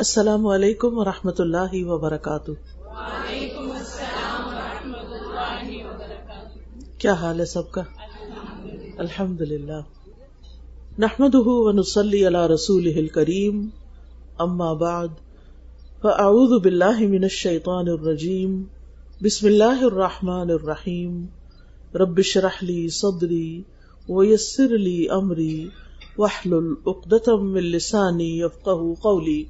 السلام علیکم و رحمۃ اللہ وبرکاتہ۔ کیا حال ہے سب کا؟ الحمد للہ نحمد ونسلی علی رسول کریم اما بعد فاعوذ باللہ من الشیطان الرجیم۔ بسم اللہ الرحمن الرحیم۔ رب شرح لی صدری ویسر لی امری۔ وحلل اقدتم من لسانی یفقہ قولی۔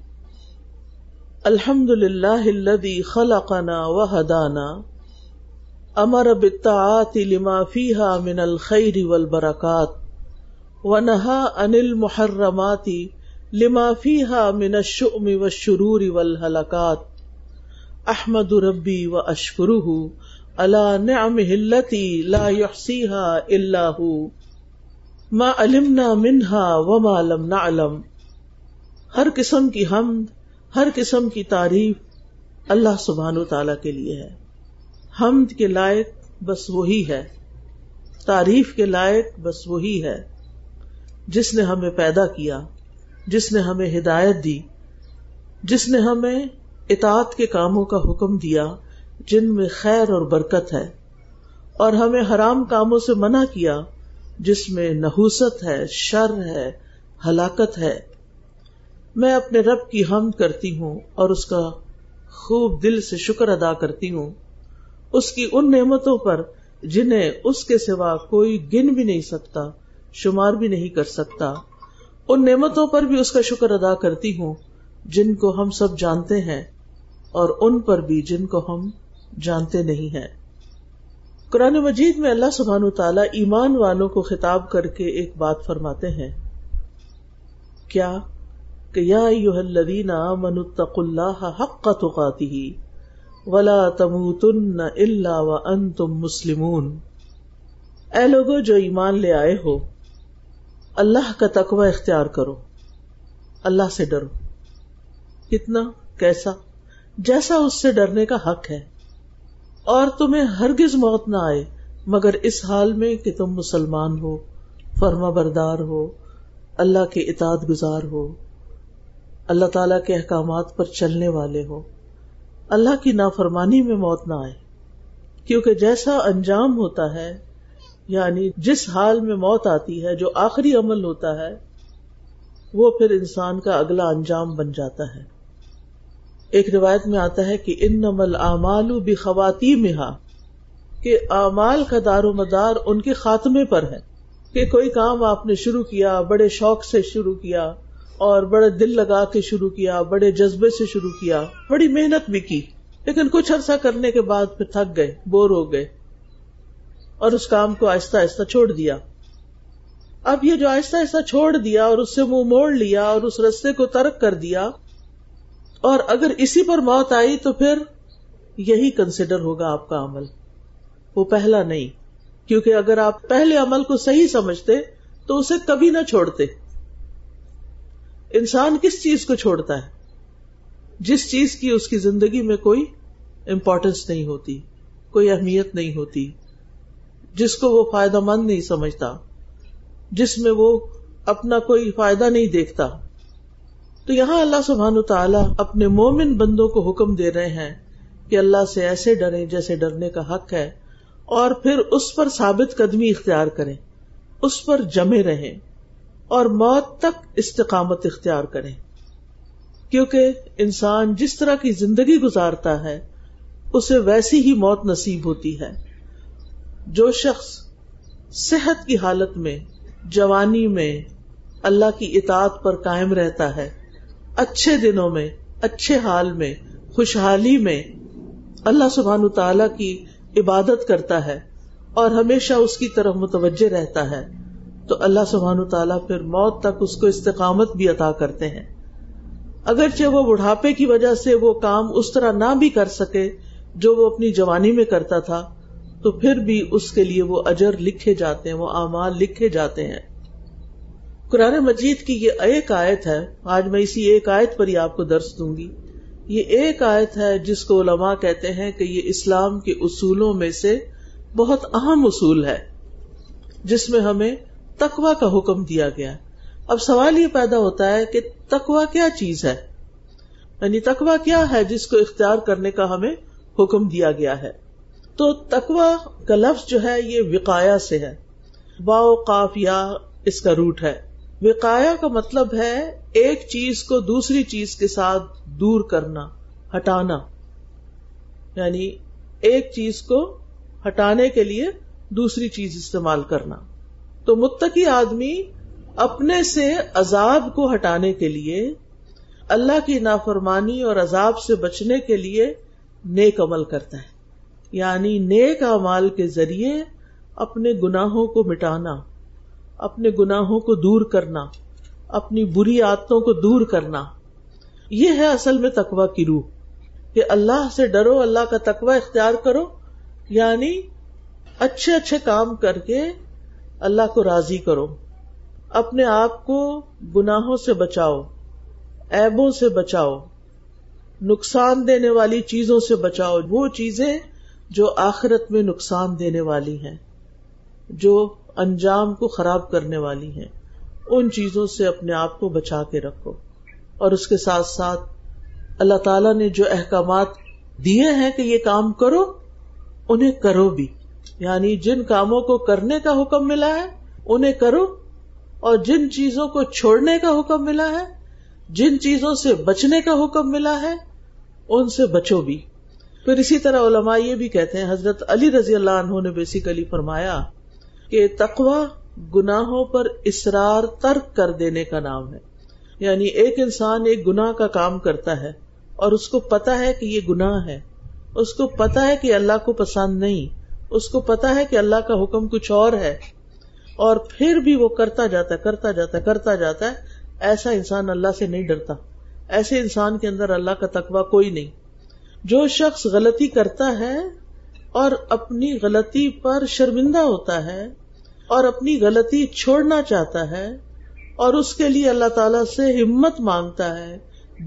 الحمد للہ الذي خلقنا وهدانا، امر بالطاعات لما فيها من الخير والبركات ونهى عن المحرمات لما فيها من الشؤم والشرور والهلكات احمد ربي واشكره على نعمه التي لا يحصيها الا هو ما علمنا منها وما لم نعلم۔ ہر قسم کی حمد ہر قسم کی تعریف اللہ سبحان و تعالی کے لیے ہے۔ حمد کے لائق بس وہی ہے۔ تعریف کے لائق بس وہی ہے۔ جس نے ہمیں پیدا کیا، جس نے ہمیں ہدایت دی، جس نے ہمیں اطاعت کے کاموں کا حکم دیا، جن میں خیر اور برکت ہے۔ اور ہمیں حرام کاموں سے منع کیا، جس میں نحوست ہے، شر ہے، ہلاکت ہے۔ میں اپنے رب کی حمد کرتی ہوں اور اس کا خوب دل سے شکر ادا کرتی ہوں۔ اس کی ان نعمتوں پر جنہیں اس کے سوا کوئی گن بھی نہیں سکتا، شمار بھی نہیں کر سکتا، ان نعمتوں پر بھی اس کا شکر ادا کرتی ہوں جن کو ہم سب جانتے ہیں اور ان پر بھی جن کو ہم جانتے نہیں ہیں۔ قرآن مجید میں اللہ سبحان تعالیٰ ایمان والوں کو خطاب کر کے ایک بات فرماتے ہیں۔ کیا کہ یا الذین آمنوا اتقوا اللہ حق تقاته ولا تموتن الا وانتم مسلمون۔ اے لوگو، جو ایمان لے آئے ہو، اللہ کا تقوی اختیار کرو، اللہ سے ڈرو۔ کتنا؟ کیسا؟ جیسا اس سے ڈرنے کا حق ہے۔ اور تمہیں ہرگز موت نہ آئے، مگر اس حال میں کہ تم مسلمان ہو، فرما بردار ہو، اللہ کے اطاعت گزار ہو۔ اللہ تعالی کے احکامات پر چلنے والے ہو اللہ کی نافرمانی میں موت نہ آئے، کیونکہ جیسا انجام ہوتا ہے یعنی جس حال میں موت آتی ہے، جو آخری عمل ہوتا ہے، وہ پھر انسان کا اگلا انجام بن جاتا ہے۔ ایک روایت میں آتا ہے کہ ان نمل اعمال بھی خواتین میں کہ اعمال کا دار و مدار ان کے خاتمے پر ہے، کہ کوئی کام آپ نے شروع کیا، بڑے شوق سے شروع کیا اور بڑے دل لگا کے شروع کیا، بڑے جذبے سے شروع کیا، بڑی محنت بھی کی، لیکن کچھ عرصہ کرنے کے بعد پھر تھک گئے، بور ہو گئے اور اس کام کو آہستہ آہستہ چھوڑ دیا۔ اب یہ جو آہستہ آہستہ چھوڑ دیا اور اس سے منہ موڑ لیا اور اس رستے کو ترک کر دیا، اور اگر اسی پر موت آئی تو پھر یہی کنسیڈر ہوگا آپ کا عمل۔ وہ پہلا نہیں، کیونکہ اگر آپ پہلے عمل کو صحیح سمجھتے تو اسے کبھی نہ چھوڑتے۔ انسان کس چیز کو چھوڑتا ہے؟ جس چیز کی اس کی زندگی میں کوئی امپورٹینس نہیں ہوتی، کوئی اہمیت نہیں ہوتی، جس کو وہ فائدہ مند نہیں سمجھتا، جس میں وہ اپنا کوئی فائدہ نہیں دیکھتا۔ تو یہاں اللہ سبحان تعالیٰ اپنے مومن بندوں کو حکم دے رہے ہیں کہ اللہ سے ایسے ڈرے جیسے ڈرنے کا حق ہے، اور پھر اس پر ثابت قدمی اختیار کریں، اس پر جمے رہیں۔ اور موت تک استقامت اختیار کریں۔ کیونکہ انسان جس طرح کی زندگی گزارتا ہے، اسے ویسی ہی موت نصیب ہوتی ہے۔ جو شخص صحت کی حالت میں، جوانی میں، اللہ کی اطاعت پر قائم رہتا ہے، اچھے دنوں میں، اچھے حال میں، خوشحالی میں، اللہ سبحان تعالی کی عبادت کرتا ہے اور ہمیشہ اس کی طرف متوجہ رہتا ہے۔ تو اللہ سبحان تعالیٰ پھر موت تک اس کو استقامت بھی عطا کرتے ہیں۔ اگرچہ وہ بڑھاپے کی وجہ سے وہ کام اس طرح نہ بھی کر سکے جو وہ اپنی جوانی میں کرتا تھا، تو پھر بھی اس کے لیے وہ اجر لکھے جاتے ہیں، وہ اعمال لکھے جاتے ہیں۔ قرآن مجید کی یہ ایک آیت ہے، آج میں اسی ایک آیت پر ہی آپ کو درس دوں گی۔ یہ ایک آیت ہے جس کو علماء کہتے ہیں کہ یہ اسلام کے اصولوں میں سے بہت اہم اصول ہے، جس میں ہمیں تکوا کا حکم دیا گیا۔ اب سوال یہ پیدا ہوتا ہے کہ تکوا کیا چیز ہے؟ یعنی تقوا کیا ہے جس کو اختیار کرنے کا ہمیں حکم دیا گیا ہے؟ تو تقوا کا لفظ جو ہے یہ وقایا سے ہے۔ باؤ قاف، یا اس کا روٹ ہے۔ وقایا کا مطلب ہے ایک چیز کو دوسری چیز کے ساتھ دور کرنا، ہٹانا۔ یعنی ایک چیز کو ہٹانے کے لیے دوسری چیز استعمال کرنا۔ تو متقی آدمی اپنے سے عذاب کو ہٹانے کے لیے، اللہ کی نافرمانی اور عذاب سے بچنے کے لیے نیک عمل کرتا ہے۔ یعنی نیک امال کے ذریعے اپنے گناہوں کو مٹانا، اپنے گناہوں کو دور کرنا، اپنی بری عادتوں کو دور کرنا۔ یہ ہے اصل میں تقوا کی روح۔ کہ اللہ سے ڈرو، اللہ کا تقوا اختیار کرو یعنی اچھے اچھے کام کر کے اللہ کو راضی کرو۔ اپنے آپ کو گناہوں سے بچاؤ ایبوں سے بچاؤ، نقصان دینے والی چیزوں سے بچاؤ۔ وہ چیزیں جو آخرت میں نقصان دینے والی ہیں، جو انجام کو خراب کرنے والی ہیں۔ ان چیزوں سے اپنے آپ کو بچا کے رکھو۔ اور اس کے ساتھ ساتھ اللہ تعالی نے جو احکامات دیے ہیں کہ یہ کام کرو، انہیں کرو بھی۔ یعنی جن کاموں کو کرنے کا حکم ملا ہے، انہیں کرو، اور جن چیزوں کو چھوڑنے کا حکم ملا ہے، جن چیزوں سے بچنے کا حکم ملا ہے، ان سے بچو بھی۔ پھر اسی طرح علماء یہ بھی کہتے ہیں، حضرت علی رضی اللہ عنہ نے بیسیکلی فرمایا کہ تقوا گناہوں پر اسرار ترک کر دینے کا نام ہے۔ یعنی ایک انسان ایک گناہ کا کام کرتا ہے، اور اس کو پتا ہے کہ یہ گناہ ہے۔ اس کو پتا ہے کہ اللہ کو پسند نہیں۔ اس کو پتا ہے کہ اللہ کا حکم کچھ اور ہے اور پھر بھی وہ کرتا جاتا ہے، کرتا جاتا ہے، کرتا جاتا ہے۔ ایسا انسان اللہ سے نہیں ڈرتا۔ ایسے انسان کے اندر اللہ کا تقوی کوئی نہیں۔ جو شخص غلطی کرتا ہے اور اپنی غلطی پر شرمندہ ہوتا ہے اور اپنی غلطی چھوڑنا چاہتا ہے اور اس کے لیے اللہ تعالی سے ہمت مانگتا ہے،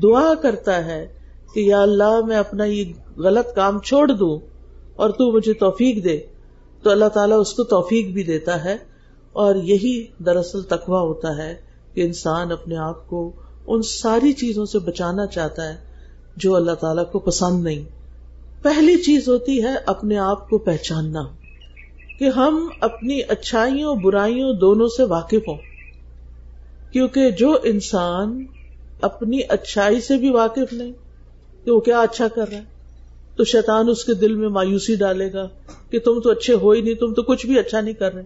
دعا کرتا ہے کہ یا اللہ میں اپنا یہ غلط کام چھوڑ دوں۔ اور تو مجھے توفیق دے، تو اللہ تعالیٰ اس کو توفیق بھی دیتا ہے، اور یہی دراصل تقوی ہوتا ہے کہ انسان اپنے آپ کو ان ساری چیزوں سے بچانا چاہتا ہے جو اللہ تعالیٰ کو پسند نہیں۔ پہلی چیز ہوتی ہے اپنے آپ کو پہچاننا، کہ ہم اپنی اچھائیوں، برائیوں دونوں سے واقف ہوں۔ کیونکہ جو انسان اپنی اچھائی سے بھی واقف نہیں کہ وہ کیا اچھا کر رہا ہے؟ تو شیطان اس کے دل میں مایوسی ڈالے گا کہ تم تو اچھے ہو ہی نہیں، تم تو کچھ بھی اچھا نہیں کر رہے۔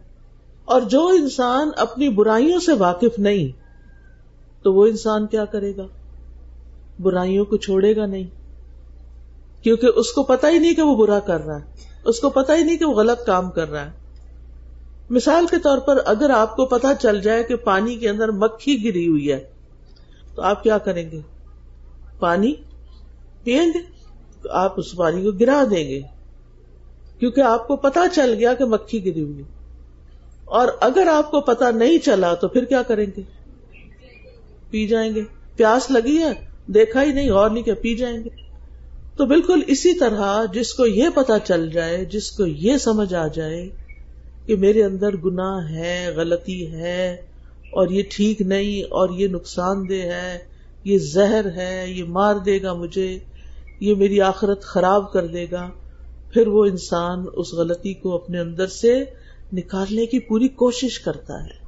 اور جو انسان اپنی برائیوں سے واقف نہیں، تو وہ انسان کیا کرے گا؟ برائیوں کو چھوڑے گا نہیں۔ کیونکہ اس کو پتا ہی نہیں کہ وہ برا کر رہا ہے، اس کو پتا ہی نہیں کہ وہ غلط کام کر رہا ہے۔ مثال کے طور پر اگر آپ کو پتا چل جائے کہ پانی کے اندر مکھی گری ہوئی ہے، تو آپ کیا کریں گے؟ پانی پیئیں گے؟ آپ اس پانی کو گرا دیں گے۔ کیونکہ آپ کو پتا چل گیا کہ مکھی گری ہوئی۔ اور اگر آپ کو پتا نہیں چلا تو پھر کیا کریں گے؟ پی جائیں گے۔ پیاس لگی ہے، دیکھا ہی نہیں اور نہیں کہ پی جائیں گے۔ تو بالکل اسی طرح جس کو یہ پتا چل جائے، جس کو یہ سمجھ آ جائے کہ میرے اندر گنا ہے، غلطی ہے، اور یہ ٹھیک نہیں، اور یہ نقصان دہ ہے، یہ زہر ہے، یہ مار دے گا مجھے۔ یہ میری آخرت خراب کر دے گا۔ پھر وہ انسان اس غلطی کو اپنے اندر سے نکالنے کی پوری کوشش کرتا ہے۔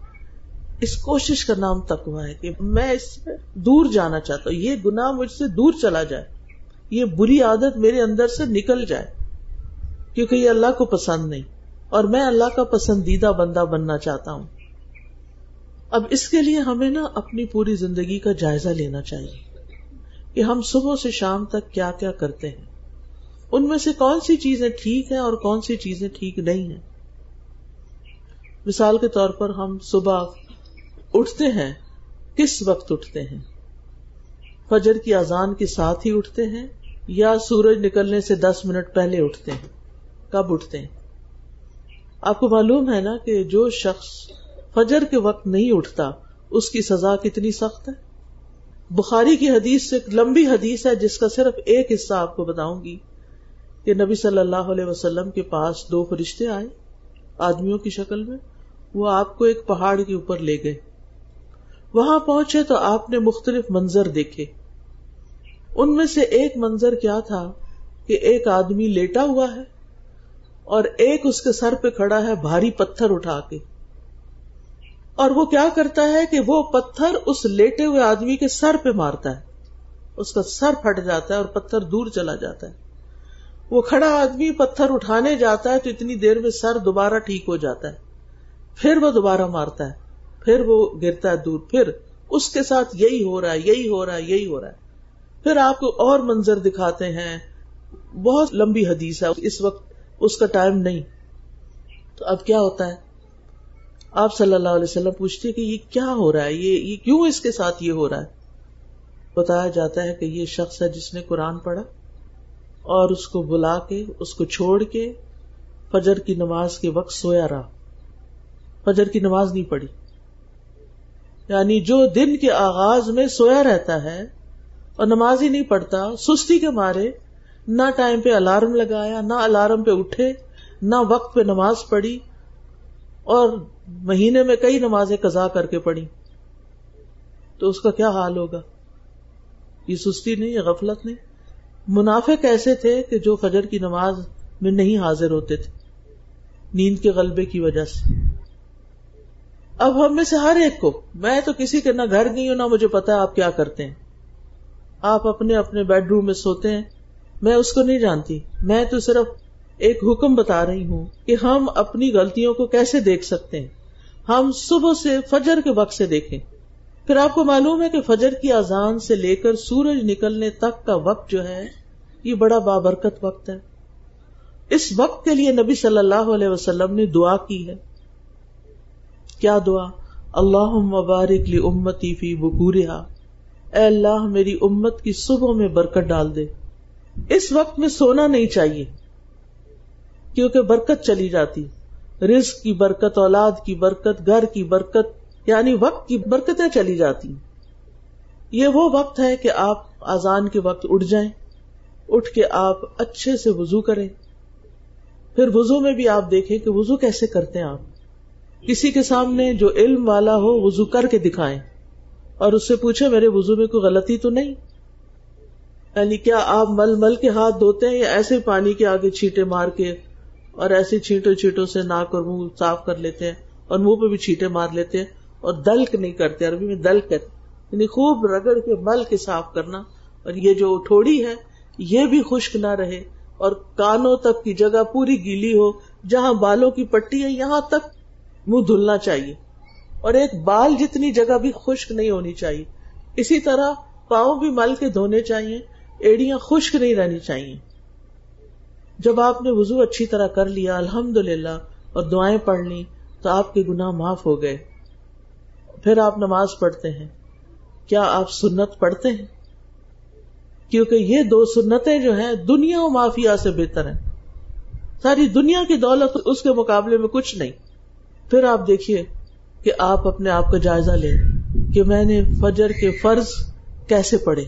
اس کوشش کا نام تکوا ہے کہ میں اس سے دور جانا چاہتا ہوں۔ یہ گنا مجھ سے دور چلا جائے۔ یہ بری عادت میرے اندر سے نکل جائے۔ کیونکہ یہ اللہ کو پسند نہیں۔ اور میں اللہ کا پسندیدہ بندہ بننا چاہتا ہوں۔ اب اس کے لیے ہمیں نا اپنی پوری زندگی کا جائزہ لینا چاہیے۔ کہ ہم صبح سے شام تک کیا کیا کرتے ہیں۔ ان میں سے کون سی چیزیں ٹھیک ہیں اور کون سی چیزیں ٹھیک نہیں ہیں؟ مثال کے طور پر ہم صبح اٹھتے ہیں، کس وقت اٹھتے ہیں؟ فجر کی اذان کے ساتھ ہی اٹھتے ہیں یا سورج نکلنے سے دس منٹ پہلے اٹھتے ہیں؟ کب اٹھتے ہیں؟ آپ کو معلوم ہے نا کہ جو شخص فجر کے وقت نہیں اٹھتا، اس کی سزا کتنی سخت ہے؟ بخاری کی حدیث سے ایک لمبی حدیث ہے جس کا صرف ایک حصہ آپ کو بتاؤں گی کہ نبی صلی اللہ علیہ وسلم کے پاس دو فرشتے آئے آدمیوں کی شکل میں، وہ آپ کو ایک پہاڑ کے اوپر لے گئے۔ وہاں پہنچے تو آپ نے مختلف منظر دیکھے۔ ان میں سے ایک منظر کیا تھا کہ ایک آدمی لیٹا ہوا ہے اور ایک اس کے سر پہ کھڑا ہے بھاری پتھر اٹھا کے۔ اور وہ کیا کرتا ہے کہ وہ پتھر اس لیٹے ہوئے آدمی کے سر پہ مارتا ہے۔ اس کا سر پھٹ جاتا ہے اور پتھر دور چلا جاتا ہے۔ وہ کھڑا آدمی پتھر اٹھانے جاتا ہے تو اتنی دیر میں سر دوبارہ ٹھیک ہو جاتا ہے۔ پھر وہ دوبارہ مارتا ہے۔ پھر وہ گرتا ہے دور۔ پھر اس کے ساتھ یہی ہو رہا ہے، یہی ہو رہا ہے، یہی ہو رہا ہے۔ پھر آپ کو اور منظر دکھاتے ہیں۔ بہت لمبی حدیث ہے۔ اس وقت اس کا ٹائم نہیں۔ تو اب کیا ہوتا ہے؟ آپ صلی اللہ علیہ وسلم پوچھتے کہ یہ کیا ہو رہا ہے؟ یہ یہ کیوں اس کے ساتھ یہ ہو رہا ہے؟ بتایا جاتا ہے کہ یہ شخص ہے جس نے قرآن پڑھا اور اس کو بلا کے، اس کو چھوڑ کے فجر کی نماز کے وقت سویا رہا۔ فجر کی نماز نہیں پڑھی۔ یعنی جو دن کے آغاز میں سویا رہتا ہے اور نماز ہی نہیں پڑھتا، سستی کے مارے، نہ ٹائم پہ الارم لگایا، نہ الارم پہ اٹھے، نہ وقت پہ نماز پڑھی اور مہینے میں کئی نمازیں قزا کر کے پڑھی۔ تو اس کا کیا حال ہوگا؟ یہ سستی نہیں، یہ غفلت نہیں۔ منافق ایسے تھے کہ جو فجر کی نماز میں نہیں حاضر ہوتے تھے، نیند کے غلبے کی وجہ سے۔ اب ہم میں سے ہر ایک کو، میں تو کسی کے نہ گھر گئی ہوں، نہ مجھے پتا آپ کیا کرتے ہیں۔ آپ اپنے اپنے بیڈ روم میں سوتے ہیں۔ میں اس کو نہیں جانتی، میں تو صرف ایک حکم بتا رہی ہوں کہ ہم اپنی غلطیوں کو کیسے دیکھ سکتے ہیں؟ ہم صبح سے فجر کے وقت سے دیکھیں۔ پھر آپ کو معلوم ہے کہ فجر کی اذان سے لے کر سورج نکلنے تک کا وقت جو ہے، یہ بڑا بابرکت وقت ہے۔ اس وقت کے لیے نبی صلی اللہ علیہ وسلم نے دعا کی ہے۔ کیا دعا؟ اللہ مبارک لی امتی فی بکوریا اے اللہ، میری امت کی صبح میں برکت ڈال دے۔ اس وقت میں سونا نہیں چاہیے۔ کیونکہ برکت چلی جاتی۔ رزق کی برکت، اولاد کی برکت، گھر کی برکت یعنی وقت کی برکتیں چلی جاتی۔ یہ وہ وقت ہے کہ آپ آزان کے وقت اٹھ جائیں، اٹھ کے آپ اچھے سے وضو کریں۔ پھر وضو میں بھی آپ دیکھیں کہ وضو کیسے کرتے ہیں آپ۔ کسی کے سامنے جو علم والا ہو، وضو کر کے دکھائے اور اس سے پوچھے میرے وضو میں کوئی غلطی تو نہیں؟ یعنی کیا آپ مل مل کے ہاتھ دھوتے ہیں یا ایسے پانی کے آگے چھیٹے مار کے اور ایسے چھینٹوں چھینٹوں سے ناک اور منہ صاف کر لیتے ہیں اور منہ پہ بھی چھیٹے مار لیتے ہیں اور دلک نہیں کرتے، عربی میں دلک یعنی خوب رگڑ کے مل کے صاف کرنا۔ اور یہ جو ٹھوڑی ہے، یہ بھی خشک نہ رہے۔ اور کانوں تک کی جگہ پوری گیلی ہو، جہاں بالوں کی پٹی ہے، یہاں تک منہ دھلنا چاہیے۔ اور ایک بال جتنی جگہ بھی خشک نہیں ہونی چاہیے، اسی طرح پاؤں بھی مل کے دھونے چاہیے، ایڑیاں خشک نہیں رہنی چاہیے۔ جب آپ نے وضو اچھی طرح کر لیا الحمد للہ اور دعائیں پڑھ لی تو آپ کے گناہ معاف ہو گئے۔ پھر آپ نماز پڑھتے ہیں۔ کیا آپ سنت پڑھتے ہیں؟ کیونکہ یہ دو سنتیں جو ہیں، دنیا و مافیا سے بہتر ہیں۔ ساری دنیا کی دولت اس کے مقابلے میں کچھ نہیں۔ پھر آپ دیکھیے کہ آپ اپنے آپ کا جائزہ لیں کہ میں نے فجر کے فرض کیسے پڑھے۔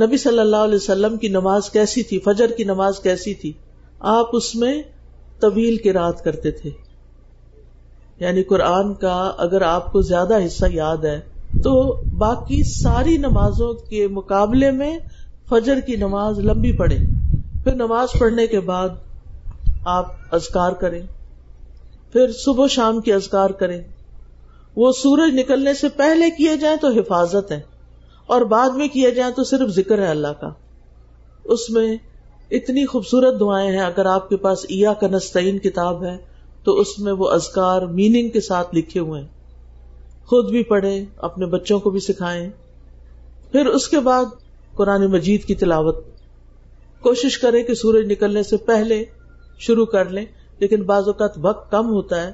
نبی صلی اللہ علیہ وسلم کی نماز کیسی تھی؟ فجر کی نماز کیسی تھی؟ آپ اس میں طویل کی رات کرتے تھے۔ یعنی قرآن کا اگر آپ کو زیادہ حصہ یاد ہے، تو باقی ساری نمازوں کے مقابلے میں فجر کی نماز لمبی پڑے پھر نماز پڑھنے کے بعد آپ ازکار کریں۔ پھر صبح شام کی ازکار کریں۔ وہ سورج نکلنے سے پہلے کیے جائیں تو حفاظت ہے۔ اور بعد میں کیے جائیں تو صرف ذکر ہے اللہ کا۔ اس میں اتنی خوبصورت دعائیں ہیں، اگر آپ کے پاس ایا کا نستعین کتاب ہے، تو اس میں وہ ازکار میننگ کے ساتھ لکھے ہوئے ہیں۔ خود بھی پڑھے اپنے بچوں کو بھی سکھائیں۔ پھر اس کے بعد قرآن مجید کی تلاوت۔ کوشش کریں کہ سورج نکلنے سے پہلے شروع کر لیں، لیکن بعض اوقات وقت کم ہوتا ہے۔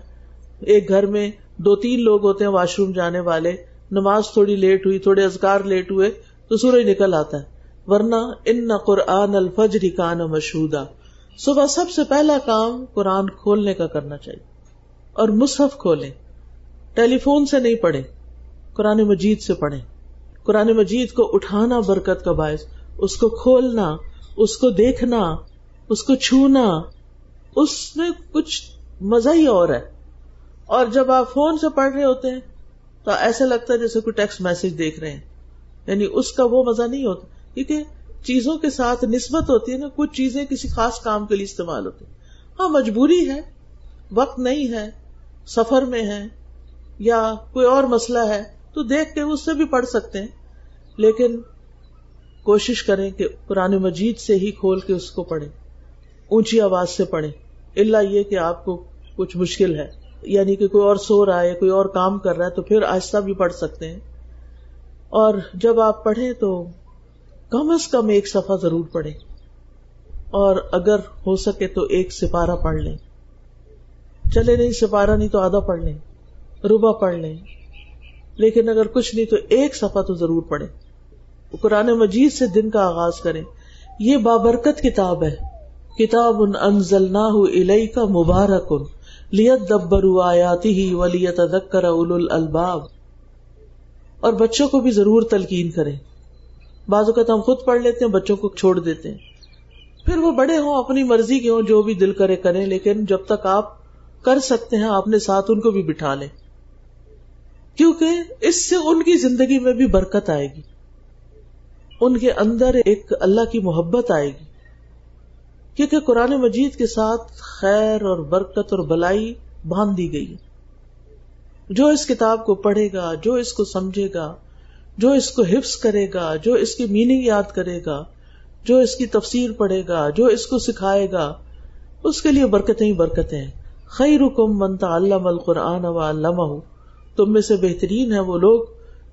ایک گھر میں دو تین لوگ ہوتے ہیں، واش روم جانے والے۔ نماز تھوڑی لیٹ ہوئی، تھوڑے ازگار لیٹ ہوئے، تو سورج نکل آتا ہے۔ ورنہ ان نہ قرآن الفجر کان مشہودا۔ صبح سب سے پہلا کام قرآن کھولنے کا کرنا چاہیے۔ اور مصحف کھولیں۔ ٹیلی فون سے نہیں پڑھیں، قرآن مجید سے پڑھیں۔ قرآن مجید کو اٹھانا برکت کا باعث، اس کو کھولنا، اس کو دیکھنا، اس کو چھونا، اس میں کچھ مزہ ہی اور ہے۔ اور جب آپ فون سے پڑھ رہے ہوتے ہیں تو ایسا لگتا ہے جیسے کوئی ٹیکسٹ میسج دیکھ رہے ہیں۔ یعنی اس کا وہ مزہ نہیں ہوتا۔ کیونکہ چیزوں کے ساتھ نسبت ہوتی ہے نا، کچھ چیزیں کسی خاص کام کے لیے استعمال ہوتی ہاں مجبوری ہے، وقت نہیں ہے، سفر میں ہے یا کوئی اور مسئلہ ہے، تو دیکھ کے اس سے بھی پڑھ سکتے ہیں۔ لیکن کوشش کریں کہ قرآن مجید سے ہی کھول کے اس کو پڑھیں، اونچی آواز سے پڑھیں۔ اللہ یہ کہ آپ کو کچھ مشکل ہے۔ یعنی کہ کوئی اور سو رہا ہے کوئی اور کام کر رہا ہے تو پھر آہستہ بھی پڑھ سکتے ہیں۔ اور جب آپ پڑھیں تو کم از کم ایک صفحہ ضرور پڑھیں۔ اور اگر ہو سکے تو ایک سپارہ پڑھ لیں۔ چلے نہیں، سپارہ نہیں تو آدھا پڑھ لیں روبا پڑھ لیں۔ لیکن اگر کچھ نہیں تو ایک صفحہ تو ضرور پڑھیں۔ قرآن مجید سے دن کا آغاز کریں۔ یہ بابرکت کتاب ہے۔ کتاب ان انزل نہ کا مبارک ان لیت دبر آیاتی ہی ولیت ادکر اول الباب اور بچوں کو بھی ضرور تلقین کریں۔ بعض اوقات ہم خود پڑھ لیتے ہیں، بچوں کو چھوڑ دیتے ہیں۔ پھر وہ بڑے ہوں، اپنی مرضی کے ہوں، جو بھی دل کرے کریں، لیکن جب تک آپ کر سکتے ہیں اپنے ساتھ ان کو بھی بٹھا لیں۔ کیونکہ اس سے ان کی زندگی میں بھی برکت آئے گی۔ ان کے اندر ایک اللہ کی محبت آئے گی۔ کیونکہ قرآن مجید کے ساتھ خیر اور برکت اور بلائی باندھ دی گئی جو اس کتاب کو پڑھے گا، جو اس کو سمجھے گا، جو اس کو حفظ کرے گا، جو اس کی میننگ یاد کرے گا، جو اس کی تفسیر پڑھے گا، جو اس کو سکھائے گا، اس کے لیے برکتیں ہی برکتیں خیر کم منتا علام القرآن و علامہ تم میں سے بہترین ہے وہ لوگ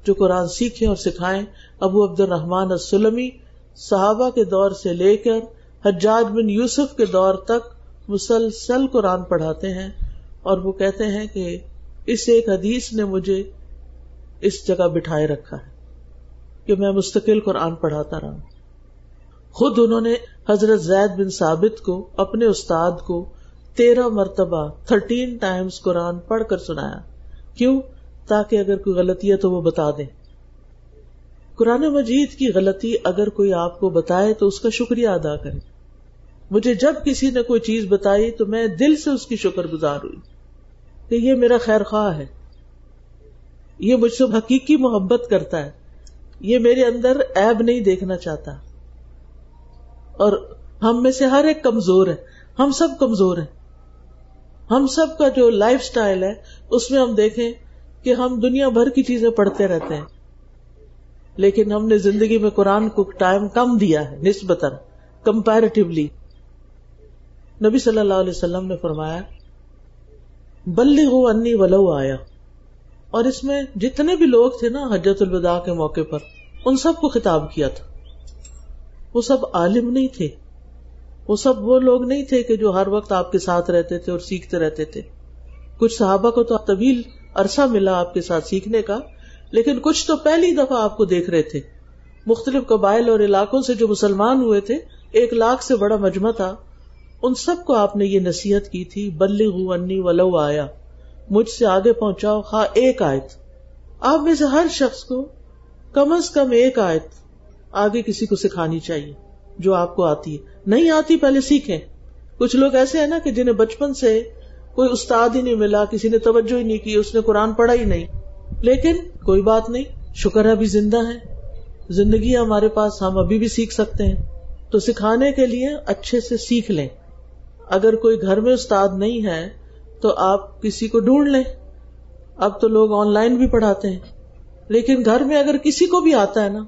جو قرآن سیکھیں اور سکھائیں۔ ابو عبد الرحمان السلمی صحابہ کے دور سے لے کر حجاج بن یوسف کے دور تک مسلسل قرآن پڑھاتے ہیں اور وہ کہتے ہیں کہ اس ایک حدیث نے مجھے اس جگہ بٹھائے رکھا ہے کہ میں مستقل قرآن پڑھاتا رہا خود انہوں نے حضرت زید بن ثابت کو، اپنے استاد کو تیرہ مرتبہ تھرٹین ٹائمز قرآن پڑھ کر سنایا۔ کیوں؟ تاکہ اگر کوئی غلطی ہے تو وہ بتا دیں۔ قرآن مجید کی غلطی اگر کوئی آپ کو بتائے تو اس کا شکریہ ادا کرے۔ مجھے جب کسی نے کوئی چیز بتائی تو میں دل سے اس کی شکر گزار ہوئی کہ یہ میرا خیر خواہ ہے۔ یہ مجھ سے حقیقی محبت کرتا ہے۔ یہ میرے اندر ایب نہیں دیکھنا چاہتا۔ اور ہم میں سے ہر ایک کمزور ہے۔ ہم سب کمزور ہیں۔ ہم سب کا جو لائف سٹائل ہے، اس میں ہم دیکھیں کہ ہم دنیا بھر کی چیزیں پڑھتے رہتے ہیں۔ لیکن ہم نے زندگی میں قرآن کو ٹائم کم دیا ہے، نسبتاً کمپیرٹیولی نبی صلی اللہ علیہ وسلم نے فرمایا بلی ہو انی ولو آیا۔ اور اس میں جتنے بھی لوگ تھے نا حجت الوداع کے موقع پر، ان سب کو خطاب کیا تھا۔ وہ سب عالم نہیں تھے۔ وہ سب وہ لوگ نہیں تھے کہ جو ہر وقت آپ کے ساتھ رہتے تھے اور سیکھتے رہتے تھے۔ کچھ صحابہ کو تو طویل عرصہ ملا آپ کے ساتھ سیکھنے کا، لیکن کچھ تو پہلی دفعہ آپ کو دیکھ رہے تھے۔ مختلف قبائل اور علاقوں سے جو مسلمان ہوئے تھے، ایک لاکھ سے بڑا مجمع تھا۔ ان سب کو آپ نے یہ نصیحت کی تھی بلی انی ولو آیا۔ مجھ سے آگے پہنچاؤ خا ایک آیت۔ آپ میں سے ہر شخص کو کم از کم ایک آیت آگے کسی کو سکھانی چاہیے، جو آپ کو آتی ہے۔ نہیں آتی، پہلے سیکھیں۔ کچھ لوگ ایسے ہیں نا کہ جنہیں بچپن سے کوئی استاد ہی نہیں ملا، کسی نے توجہ ہی نہیں کی، اس نے قرآن پڑھا ہی نہیں۔ لیکن کوئی بات نہیں، شکر ہے، ابھی زندہ ہے زندگی ہمارے پاس، ہم ابھی بھی سیکھ سکتے ہیں۔ تو سکھانے کے لیے اچھے سے سیکھ لیں۔ اگر کوئی گھر میں استاد نہیں ہے تو آپ کسی کو ڈھونڈ لیں۔ اب تو لوگ آن لائن بھی پڑھاتے ہیں۔ لیکن گھر میں اگر کسی کو بھی آتا ہے نا،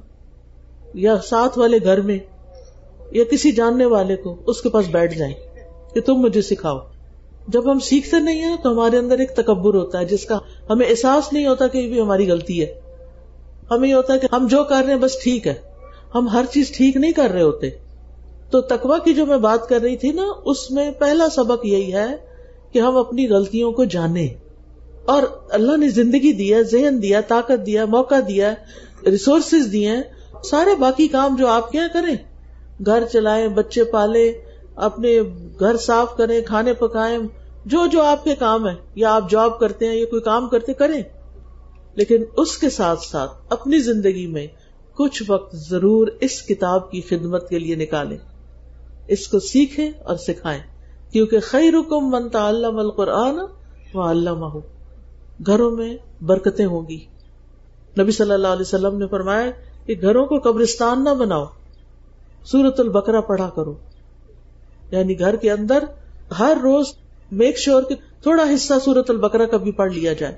یا ساتھ والے گھر میں، یا کسی جاننے والے کو، اس کے پاس بیٹھ جائیں کہ تم مجھے سکھاؤ۔ جب ہم سیکھتے نہیں ہیں تو ہمارے اندر ایک تکبر ہوتا ہے، جس کا ہمیں احساس نہیں ہوتا کہ یہ بھی ہماری غلطی ہے۔ ہمیں یہ ہوتا ہے کہ ہم جو کر رہے ہیں بس ٹھیک ہے۔ ہم ہر چیز ٹھیک نہیں کر رہے ہوتے۔ تو تکوا کی جو میں بات کر رہی تھی نا، اس میں پہلا سبق یہی ہے کہ ہم اپنی غلطیوں کو جانے اور اللہ نے زندگی دیا ذہن دیا طاقت دیا موقع دیا ریسورسز دیے سارے باقی کام جو آپ کیا کریں۔ گھر چلائیں، بچے پالے اپنے گھر صاف کریں، کھانے پکائیں، جو جو آپ کے کام ہے یا آپ جاب کرتے ہیں، یا کوئی کام کرتے کریں۔ لیکن اس کے ساتھ ساتھ اپنی زندگی میں کچھ وقت ضرور اس کتاب کی خدمت کے لیے نکالیں۔ اس کو سیکھیں اور سکھائیں۔ کیونکہ خیر حکم منتا علام القرآن و علامہ گھروں میں برکتیں ہوں گی۔ نبی صلی اللہ علیہ وسلم نے فرمایا کہ گھروں کو قبرستان نہ بناؤ۔ سورت البکرا پڑھا کرو۔ یعنی گھر کے اندر ہر روز میک شیور کہ تھوڑا حصہ سورت البکرا کا بھی پڑھ لیا جائے۔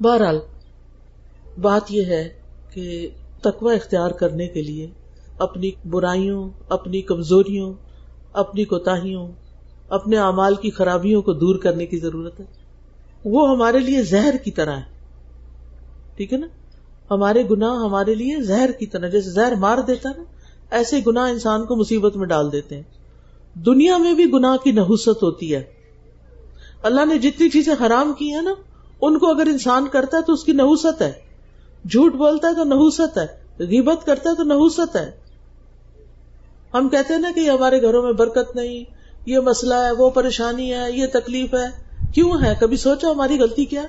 بہرحال، بات یہ ہے کہ تقوی اختیار کرنے کے لیے اپنی برائیوں، اپنی کمزوریوں اپنی کوتاہیوں، اپنے اعمال کی خرابیوں کو دور کرنے کی ضرورت ہے۔ وہ ہمارے لیے زہر کی طرح ہے۔ ٹھیک ہے نا؟ ہمارے گنا ہمارے لیے زہر کی طرح، جیسے زہر مار دیتا نا، ایسے گنا انسان کو مصیبت میں ڈال دیتے ہیں۔ دنیا میں بھی گنا کی نحوست ہوتی ہے۔ اللہ نے جتنی چیزیں حرام کی ہیں نا، ان کو اگر انسان کرتا ہے تو اس کی نحوست ہے۔ جھوٹ بولتا ہے تو نحوست ہے، غیبت کرتا ہے تو نحوست ہے۔ ہم کہتے ہیں نا کہ ہمارے گھروں میں برکت نہیں، یہ مسئلہ ہے، وہ پریشانی ہے، یہ تکلیف ہے۔ کیوں ہے؟ کبھی سوچا ہماری غلطی کیا؟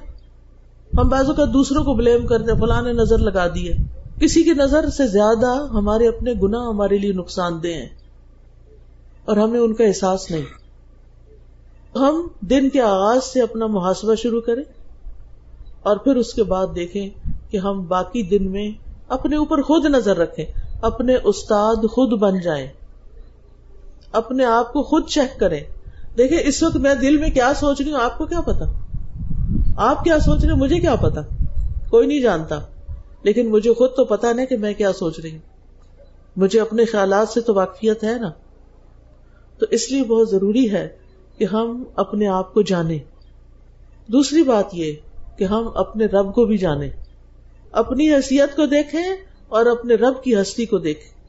ہم بازو کا دوسروں کو بلیم کرتے فلاں نے نظر لگا دی ہے۔ کسی کی نظر سے زیادہ ہمارے اپنے گنا ہمارے لیے نقصان دہ ہیں۔ اور ہمیں ان کا احساس نہیں۔ ہم دن کے آغاز سے اپنا محاسبہ شروع کریں اور پھر اس کے بعد دیکھیں کہ ہم باقی دن میں اپنے اوپر خود نظر رکھیں۔ اپنے استاد خود بن جائیں۔ اپنے آپ کو خود چیک کریں۔ دیکھیں، اس وقت میں دل میں کیا سوچ رہی ہوں، آپ کو کیا پتا؟ آپ کیا سوچ رہے مجھے کیا پتا؟ کوئی نہیں جانتا۔ لیکن مجھے خود تو پتا نہیں کہ میں کیا سوچ رہی ہوں۔ مجھے اپنے خیالات سے تو واقفیت ہے نا؟ تو اس لیے بہت ضروری ہے کہ ہم اپنے آپ کو جانیں۔ دوسری بات یہ کہ ہم اپنے رب کو بھی جانیں۔ اپنی حیثیت کو دیکھیں اور اپنے رب کی ہستی کو دیکھیں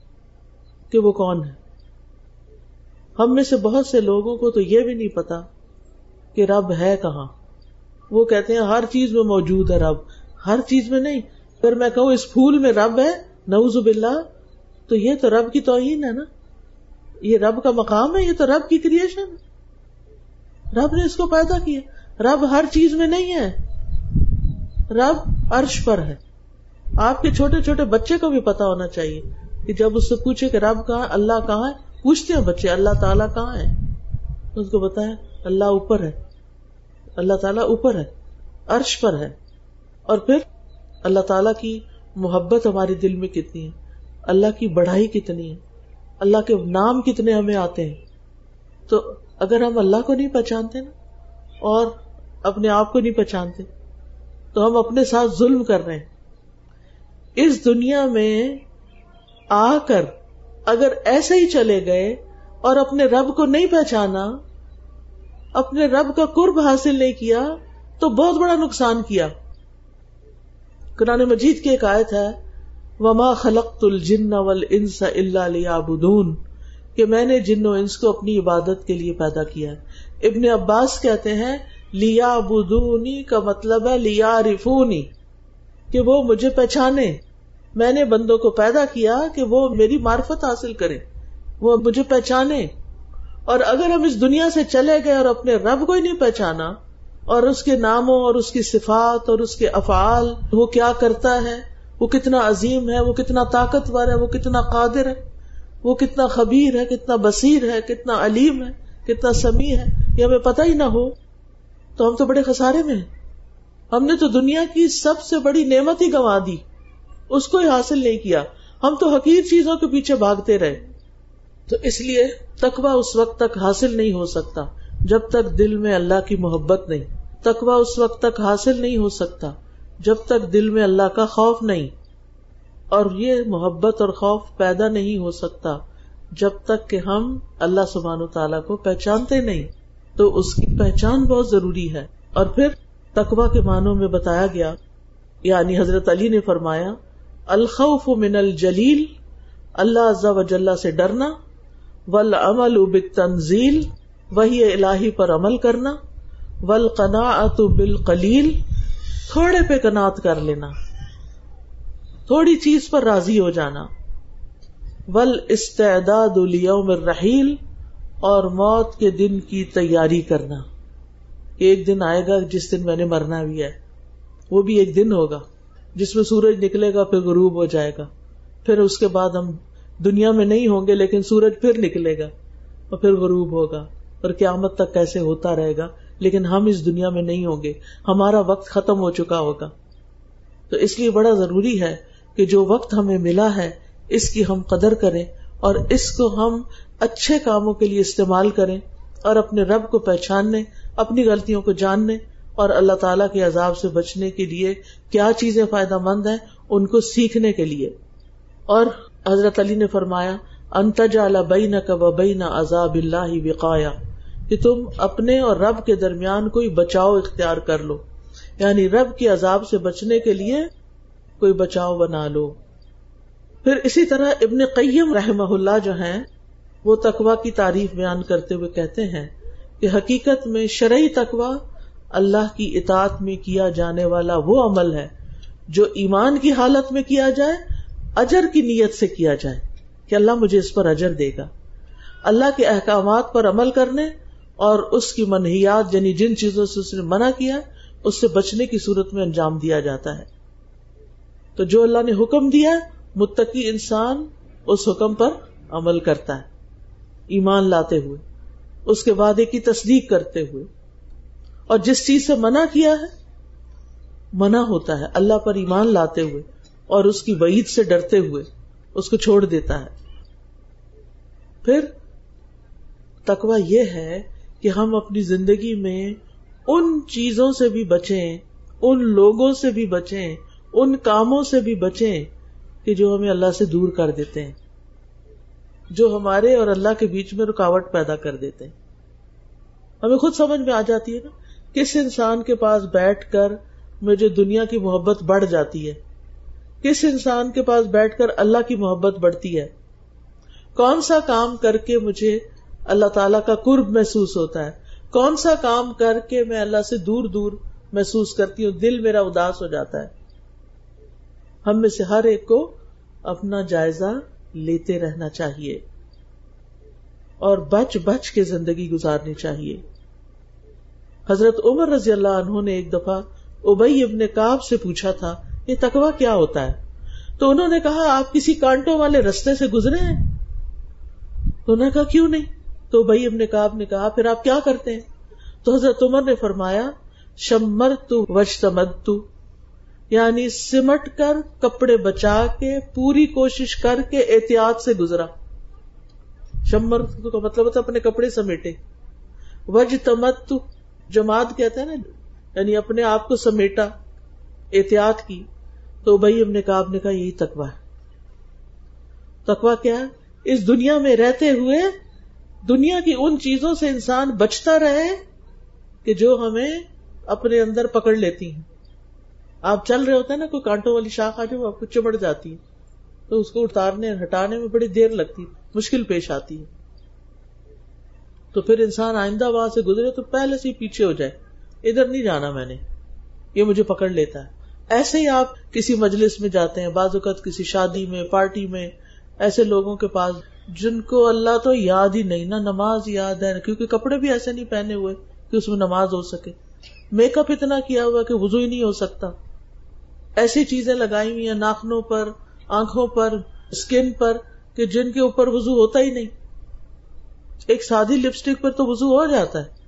کہ وہ کون ہے۔ ہم میں سے بہت سے لوگوں کو تو یہ بھی نہیں پتا کہ رب ہے کہاں۔ وہ کہتے ہیں، ہر چیز میں موجود ہے رب۔ ہر چیز میں نہیں۔ اگر میں کہوں اس پھول میں رب ہے نوز باللہ، تو یہ تو رب کی توہین ہے نا۔ یہ رب کا مقام ہے، یہ تو رب کی کریشن ہے۔ رب نے اس کو پیدا کیا۔ رب ہر چیز میں نہیں ہے۔ رب عرش پر ہے۔ آپ کے چھوٹے چھوٹے بچے کو بھی پتا ہونا چاہیے کہ جب اس سے پوچھے کہ رب کہاں اللہ کہاں ہے، پوچھتے ہیں بچے، اللہ تعالیٰ کہاں ہے؟ اس کو بتایا اللہ اوپر ہے۔ اللہ تعالیٰ اوپر ہے، عرش پر ہے۔ اور پھر اللہ تعالیٰ کی محبت ہمارے دل میں کتنی ہے؟ اللہ کی بڑھائی کتنی ہے؟ اللہ کے نام کتنے ہمیں آتے ہیں؟ تو اگر ہم اللہ کو نہیں پہچانتے نا، اور اپنے آپ کو نہیں پہچانتے، تو ہم اپنے ساتھ ظلم کر رہے ہیں۔ اس دنیا میں آ کر اگر ایسے ہی چلے گئے اور اپنے رب کو نہیں پہچانا، اپنے رب کا قرب حاصل نہیں کیا، تو بہت بڑا نقصان کیا۔ قرآن مجید کی ایک آیت ہے، وما خلق الجن والانس الا لیعبدون کہ میں نے جن و انس کو اپنی عبادت کے لیے پیدا کیا۔ ابن عباس کہتے ہیں لیا بدونی کا مطلب ہے لیا رفونی کہ وہ مجھے پہچانے۔ میں نے بندوں کو پیدا کیا کہ وہ میری معرفت حاصل کرے وہ مجھے پہچانے۔ اور اگر ہم اس دنیا سے چلے گئے اور اپنے رب کو ہی نہیں پہچانا، اور اس کے ناموں اور اس کی صفات اور اس کے افعال، وہ کیا کرتا ہے؟ وہ کتنا عظیم ہے، وہ کتنا طاقتور ہے، وہ کتنا قادر ہے؟ وہ کتنا خبیر ہے، کتنا بصیر ہے، کتنا علیم ہے، کتنا سمیع ہے؟ یہ ہمیں پتہ ہی نہ ہو۔ تو ہم تو بڑے خسارے میں ہیں۔ ہم نے تو دنیا کی سب سے بڑی نعمت ہی گنوا دی۔ اس کو ہی حاصل نہیں کیا۔ ہم تو حقیر چیزوں کے پیچھے بھاگتے رہے۔ تو اس لیے تقوا اس وقت تک حاصل نہیں ہو سکتا، جب تک دل میں اللہ کی محبت نہیں۔ تقوا اس وقت تک حاصل نہیں ہو سکتا، جب تک دل میں اللہ کا خوف نہیں۔ اور یہ محبت اور خوف پیدا نہیں ہو سکتا، جب تک کہ ہم اللہ سبحان و تعالیٰ کو پہچانتے نہیں۔ تو اس کی پہچان بہت ضروری ہے۔ اور پھر تقوا کے معنوں میں بتایا گیا۔ یعنی حضرت علی نے فرمایا، الخوف من الجلیل، اللہ و سے ڈرنا ول عمل تنزیل وہی الہی پر عمل کرنا ول قنا قلیل تھوڑے پہ کنات کر لینا، تھوڑی چیز پر راضی ہو جانا ول استعداد الیوم الرحیل، اور موت کے دن کی تیاری کرنا۔ ایک دن آئے گا، جس دن میں نے مرنا بھی ہے، وہ بھی ایک دن ہوگا۔ جس میں سورج نکلے گا، پھر غروب ہو جائے گا۔ پھر اس کے بعد ہم دنیا میں نہیں ہوں گے، لیکن سورج پھر نکلے گا اور پھر غروب ہوگا۔ اور قیامت تک کیسے ہوتا رہے گا؟ لیکن ہم اس دنیا میں نہیں ہوں گے۔ ہمارا وقت ختم ہو چکا ہوگا۔ تو اس لیے بڑا ضروری ہے کہ جو وقت ہمیں ملا ہے، اس کی ہم قدر کریں اور اس کو ہم اچھے کاموں کے لیے استعمال کریں اور اپنے رب کو پہچاننے اپنی غلطیوں کو جاننے اور اللہ تعالی کے عذاب سے بچنے کے لیے کیا چیزیں فائدہ مند ہیں ان کو سیکھنے کے لیے۔ اور حضرت علی نے فرمایا انتجا بین کا بین عذاب اللہ وقایا، کہ تم اپنے اور رب کے درمیان کوئی بچاؤ اختیار کر لو۔ یعنی رب کے عذاب سے بچنے کے لیے کوئی بچاؤ بنا لو۔ پھر اسی طرح ابن قیم رحم اللہ جو ہیں، وہ تقوا کی تعریف بیان کرتے ہوئے کہتے ہیں کہ حقیقت میں شرعی تقوا اللہ کی اطاعت میں کیا جانے والا وہ عمل ہے جو ایمان کی حالت میں کیا جائے، اجر کی نیت سے کیا جائے، کہ اللہ مجھے اس پر اجر دے گا۔ اللہ کے احکامات پر عمل کرنے اور اس کی منحیات یعنی جن چیزوں سے اس نے منع کیا، اس سے بچنے کی صورت میں انجام دیا جاتا ہے۔ تو جو اللہ نے حکم دیا، متقی انسان اس حکم پر عمل کرتا ہے، ایمان لاتے ہوئے۔ اس کے وعدے کی تصدیق کرتے ہوئے۔ اور جس چیز سے منع کیا ہے، منع ہوتا ہے، اللہ پر ایمان لاتے ہوئے اور اس کی وعید سے ڈرتے ہوئے اس کو چھوڑ دیتا ہے۔ پھر تکوا یہ ہے کہ ہم اپنی زندگی میں ان چیزوں سے بھی بچیں، ان لوگوں سے بھی بچیں، ان کاموں سے بھی بچیں کہ جو ہمیں اللہ سے دور کر دیتے ہیں۔ جو ہمارے اور اللہ کے بیچ میں رکاوٹ پیدا کر دیتے ہیں۔ ہمیں خود سمجھ میں آ جاتی ہے نا کس انسان کے پاس بیٹھ کر مجھے دنیا کی محبت بڑھ جاتی ہے؟ کس انسان کے پاس بیٹھ کر اللہ کی محبت بڑھتی ہے؟ کون سا کام کر کے مجھے اللہ تعالی کا قرب محسوس ہوتا ہے؟ کون سا کام کر کے میں اللہ سے دور دور محسوس کرتی ہوں؟ دل میرا اداس ہو جاتا ہے۔ ہم میں سے ہر ایک کو اپنا جائزہ لیتے رہنا چاہیے اور بچ بچ کے زندگی گزارنی چاہیے۔ حضرت عمر رضی اللہ عنہ نے ایک دفعہ ابئی ابن کاب سے پوچھا تھا، یہ تکوا کیا ہوتا ہے؟ تو انہوں نے کہا، آپ کسی کانٹوں والے رستے سے گزرے ہیں؟ تو انہوں نے کہا، کیوں نہیں؟ تو بھائی ابن کاب نے کہا، پھر آپ کیا کرتے ہیں؟ تو حضرت عمر نے فرمایا شمر تو تمد تو یعنی سمٹ کر کپڑے بچا کے پوری کوشش کر کے احتیاط سے گزرا۔ شمر کا مطلب ہوتا اپنے کپڑے سمیٹے۔ وج تمت جماعت کہتے ہیں نا یعنی اپنے آپ کو سمیٹا، احتیاط کی۔ تو بھائی ابن کاب نے کہا یہی تکوا ہے۔ تکوا کیا ہے؟ اس دنیا میں رہتے ہوئے دنیا کی ان چیزوں سے انسان بچتا رہے کہ جو ہمیں اپنے اندر پکڑ لیتی ہیں۔ آپ چل رہے ہوتے ہیں نا، کوئی کانٹوں والی شاخ آ جائے آپ کو چمڑ جاتی ہے تو اس کو اتارنے ہٹانے میں بڑی دیر لگتی مشکل پیش آتی ہے۔ تو پھر انسان آئندہ وہاں سے گزرے تو پہلے سے ہی پیچھے ہو جائے۔ ادھر نہیں جانا میں نے، یہ مجھے پکڑ لیتا ہے۔ ایسے ہی آپ کسی مجلس میں جاتے ہیں، بعض اوقات کسی شادی میں، پارٹی میں، ایسے لوگوں کے پاس جن کو اللہ تو یاد ہی نہیں نا نماز یاد ہے، کیونکہ کپڑے بھی ایسے نہیں پہنے ہوئے کہ اس میں نماز ہو سکے۔ میک اپ اتنا کیا ہوا کہ وزو ہی نہیں ہو سکتا۔ ایسی چیزیں لگائی ہوئی ہیں ناخنوں پر، آنکھوں پر اسکن پر، کہ جن کے اوپر وزو ہوتا ہی نہیں۔ ایک سادی لپسٹک پر تو وزو ہو جاتا ہے۔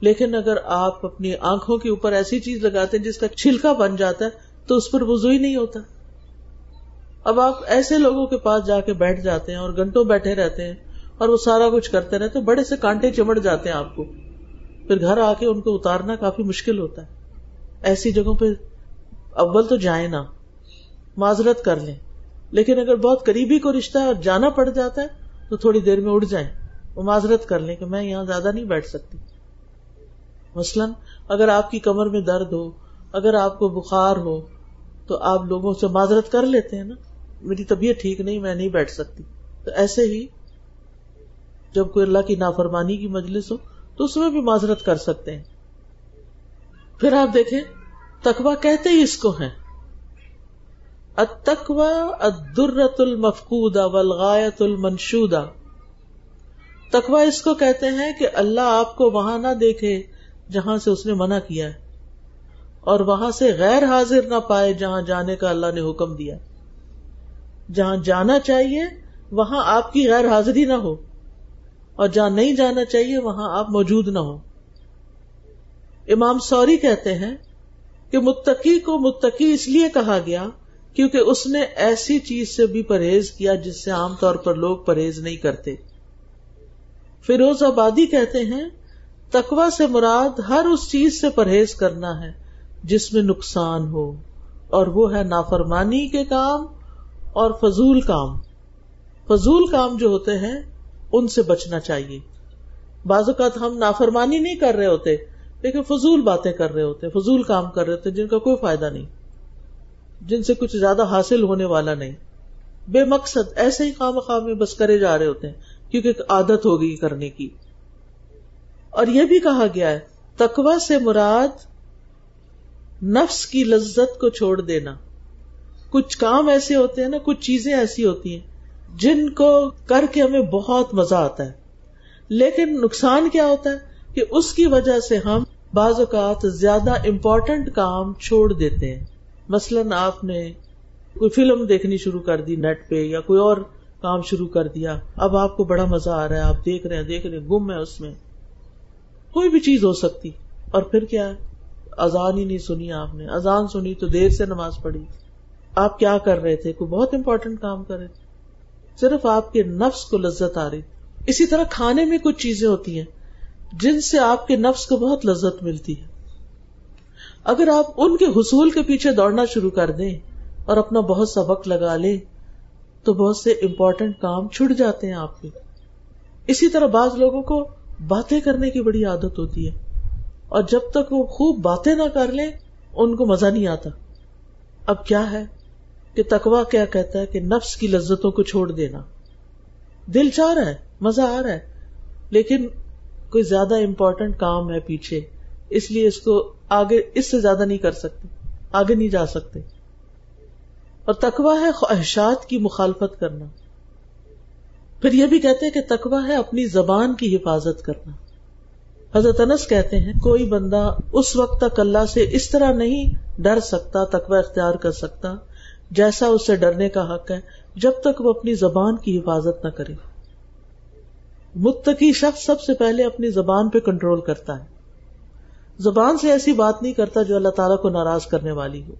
لیکن اگر آپ اپنی آنکھوں کے اوپر ایسی چیز لگاتے ہیں جس کا چھلکا بن جاتا ہے، تو اس پر وزو ہی نہیں ہوتا۔ اب آپ ایسے لوگوں کے پاس جا کے بیٹھ جاتے ہیں اور گھنٹوں بیٹھے رہتے ہیں اور وہ سارا کچھ کرتے رہتے ہیں، بڑے سے کانٹے چمڑ جاتے ہیں آپ کو۔ پھر گھر آ کے ان کو اتارنا کافی مشکل ہوتا ہے۔ ایسی جگہوں پہ اول تو جائیں نا، معذرت کر لیں۔ لیکن اگر بہت قریبی کو رشتہ ہے اور جانا پڑ جاتا ہے، تو تھوڑی دیر میں اٹھ جائیں۔ وہ معذرت کر لیں کہ میں یہاں زیادہ نہیں بیٹھ سکتی۔ مثلاً، اگر آپ کی کمر میں درد ہو، اگر آپ کو بخار ہو، تو آپ لوگوں سے معذرت کر لیتے ہیں نا۔ میری طبیعت ٹھیک نہیں، میں نہیں بیٹھ سکتی۔ تو ایسے ہی جب کوئی اللہ کی نافرمانی کی مجلس ہو، تو اس میں بھی معذرت کر سکتے ہیں۔ پھر آپ دیکھیں تکوا کہتے ہی اس کو ہیں۔ اتکوا ادرت المفقودہ ولغایت المنشودہ۔ تکوا اس کو کہتے ہیں کہ اللہ آپ کو وہاں نہ دیکھے جہاں سے اس نے منع کیا ہے، اور وہاں سے غیر حاضر نہ پائے جہاں جانے کا اللہ نے حکم دیا۔ جہاں جانا چاہیے، وہاں آپ کی غیر حاضری نہ ہو، اور جہاں نہیں جانا چاہیے، وہاں آپ موجود نہ ہو امام سوری کہتے ہیں کہ متقی کو متقی اس لیے کہا گیا کیونکہ اس نے ایسی چیز سے بھی پرہیز کیا جس سے عام طور پر لوگ پرہیز نہیں کرتے۔ فیروز آبادی کہتے ہیں تکوا سے مراد ہر اس چیز سے پرہیز کرنا ہے جس میں نقصان ہو، اور وہ ہے نافرمانی کے کام اور فضول کام۔ فضول کام جو ہوتے ہیں، ان سے بچنا چاہیے۔ بعض اوقات ہم نافرمانی نہیں کر رہے ہوتے۔ لیکن فضول باتیں کر رہے ہوتے فضول کام کر رہے ہوتے جن کا کوئی فائدہ نہیں، جن سے کچھ زیادہ حاصل ہونے والا نہیں۔ بے مقصد ایسے ہی خام خواہ میں بس کرے جا رہے ہوتے ہیں، کیونکہ ایک عادت ہو گئی کرنے کی۔ اور یہ بھی کہا گیا ہے تکوا سے مراد نفس کی لذت کو چھوڑ دینا۔ کچھ کام ایسے ہوتے ہیں نا، کچھ چیزیں ایسی ہوتی ہیں، جن کو کر کے ہمیں بہت مزہ آتا ہے۔ لیکن نقصان کیا ہوتا ہے؟ کہ اس کی وجہ سے ہم بعض اوقات زیادہ امپورٹنٹ کام چھوڑ دیتے ہیں۔ مثلاً آپ نے کوئی فلم دیکھنی شروع کر دی نیٹ پہ یا کوئی اور کام شروع کر دیا۔ اب آپ کو بڑا مزہ آ رہا ہے، آپ دیکھ رہے ہیں، دیکھ رہے ہیں، گم ہے اس میں۔ کوئی بھی چیز ہو سکتی۔ اور پھر کیا اذان ہی نہیں سنی آپ نے۔ اذان سنی تو دیر سے نماز پڑھی۔ آپ کیا کر رہے تھے؟ کوئی بہت امپورٹینٹ کام کر رہے تھے۔ صرف آپ کے نفس کو لذت آ رہی۔ اسی طرح کھانے میں کچھ چیزیں ہوتی ہیں۔ جن سے آپ کے نفس کو بہت لذت ملتی ہے۔ اگر آپ ان کے حصول کے پیچھے دوڑنا شروع کر دیں اور اپنا بہت سا وقت لگا لیں، تو بہت سے امپورٹینٹ کام چھٹ جاتے ہیں آپ کے۔ اسی طرح بعض لوگوں کو باتیں کرنے کی بڑی عادت ہوتی ہے۔ اور جب تک وہ خوب باتیں نہ کر لیں، ان کو مزہ نہیں آتا۔ اب کیا ہے کہ تکوا کیا کہتا ہے کہ نفس کی لذتوں کو چھوڑ دینا۔ دل چاہ رہا ہے، مزہ آ رہا ہے، لیکن کوئی زیادہ امپورٹنٹ کام ہے پیچھے، اس لیے اس کو آگے اس سے زیادہ نہیں کر سکتے، آگے نہیں جا سکتے۔ اور تکوا ہے خواہشات کی مخالفت کرنا۔ پھر یہ بھی کہتے ہیں کہ تکوا ہے اپنی زبان کی حفاظت کرنا۔ حضرت انس کہتے ہیں، کوئی بندہ اس وقت تک اللہ سے اس طرح نہیں ڈر سکتا تکوا اختیار کر سکتا، جیسا اس سے ڈرنے کا حق ہے، جب تک وہ اپنی زبان کی حفاظت نہ کرے۔ متقی شخص سب سے پہلے اپنی زبان پہ کنٹرول کرتا ہے۔ زبان سے ایسی بات نہیں کرتا جو اللہ تعالیٰ کو ناراض کرنے والی ہو۔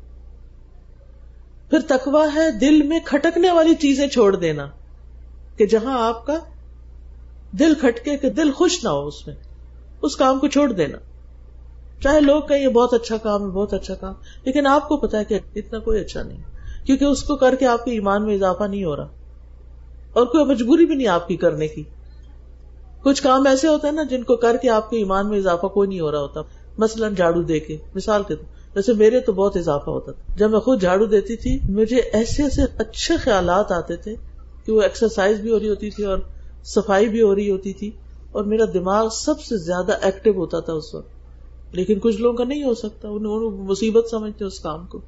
پھر تکوا ہے دل میں کھٹکنے والی چیزیں چھوڑ دینا کہ جہاں آپ کا دل کھٹکے کہ دل خوش نہ ہو اس میں، اس کام کو چھوڑ دینا۔ چاہے لوگ کہیں یہ بہت اچھا کام ہے، بہت اچھا کام، لیکن آپ کو پتا ہے کہ اتنا کوئی اچھا نہیں۔ کیونکہ اس کو کر کے آپ کے ایمان میں اضافہ نہیں ہو رہا۔ اور کوئی مجبوری بھی نہیں آپ کی کرنے کی۔ کچھ کام ایسے ہوتے ہیں نا جن کو کر کے آپ کے ایمان میں اضافہ کوئی نہیں ہو رہا ہوتا۔ مثلاً جھاڑو دے کے، مثال کے جیسے میرے تو بہت اضافہ ہوتا تھا۔ جب میں خود جھاڑو دیتی تھی، مجھے ایسے ایسے اچھے خیالات آتے تھے کہ وہ ایکسرسائز بھی ہو رہی ہوتی تھی اور صفائی بھی ہو رہی ہوتی تھی اور میرا دماغ سب سے زیادہ ایکٹیو ہوتا تھا اس وقت۔ لیکن کچھ لوگوں کا نہیں ہو سکتا، انہوں مصیبت سمجھتے اس کام کو۔